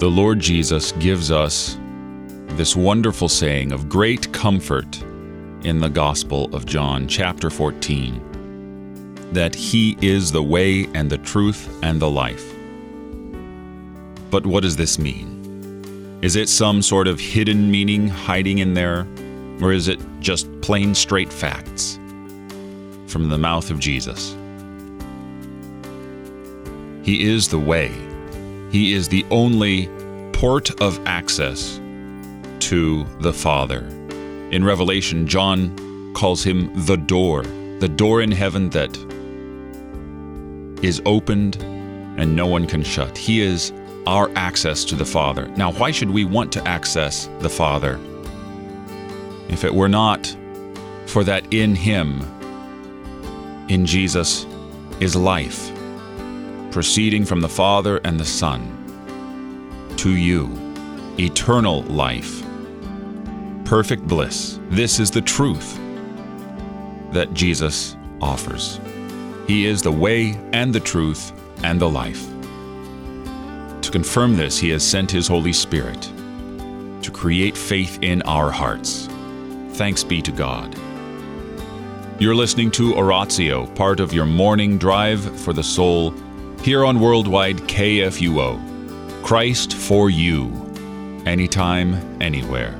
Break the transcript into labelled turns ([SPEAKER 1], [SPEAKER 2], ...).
[SPEAKER 1] The Lord Jesus gives us this wonderful saying of great comfort in the Gospel of John, chapter 14, that He is the way and the truth and the life. But what does this mean? Is it some sort of hidden meaning hiding in there? Or is it just plain straight facts from the mouth of Jesus? He is the way. He is the only port of access to the Father. In Revelation, John calls him the door, the door in heaven that is opened and no one can shut. He is our access to the Father. Now, why should we want to access the Father? If it were not for that in Him, in Jesus, is life, proceeding from the Father and the Son to you, eternal life, perfect bliss. This is the truth that Jesus offers. He is the way and the truth and the life. To confirm this, He has sent His Holy Spirit to create faith in our hearts. Thanks be to God. You're listening to Oratio, part of your morning drive for the soul, here on Worldwide KFUO. Christ for you, anytime, anywhere.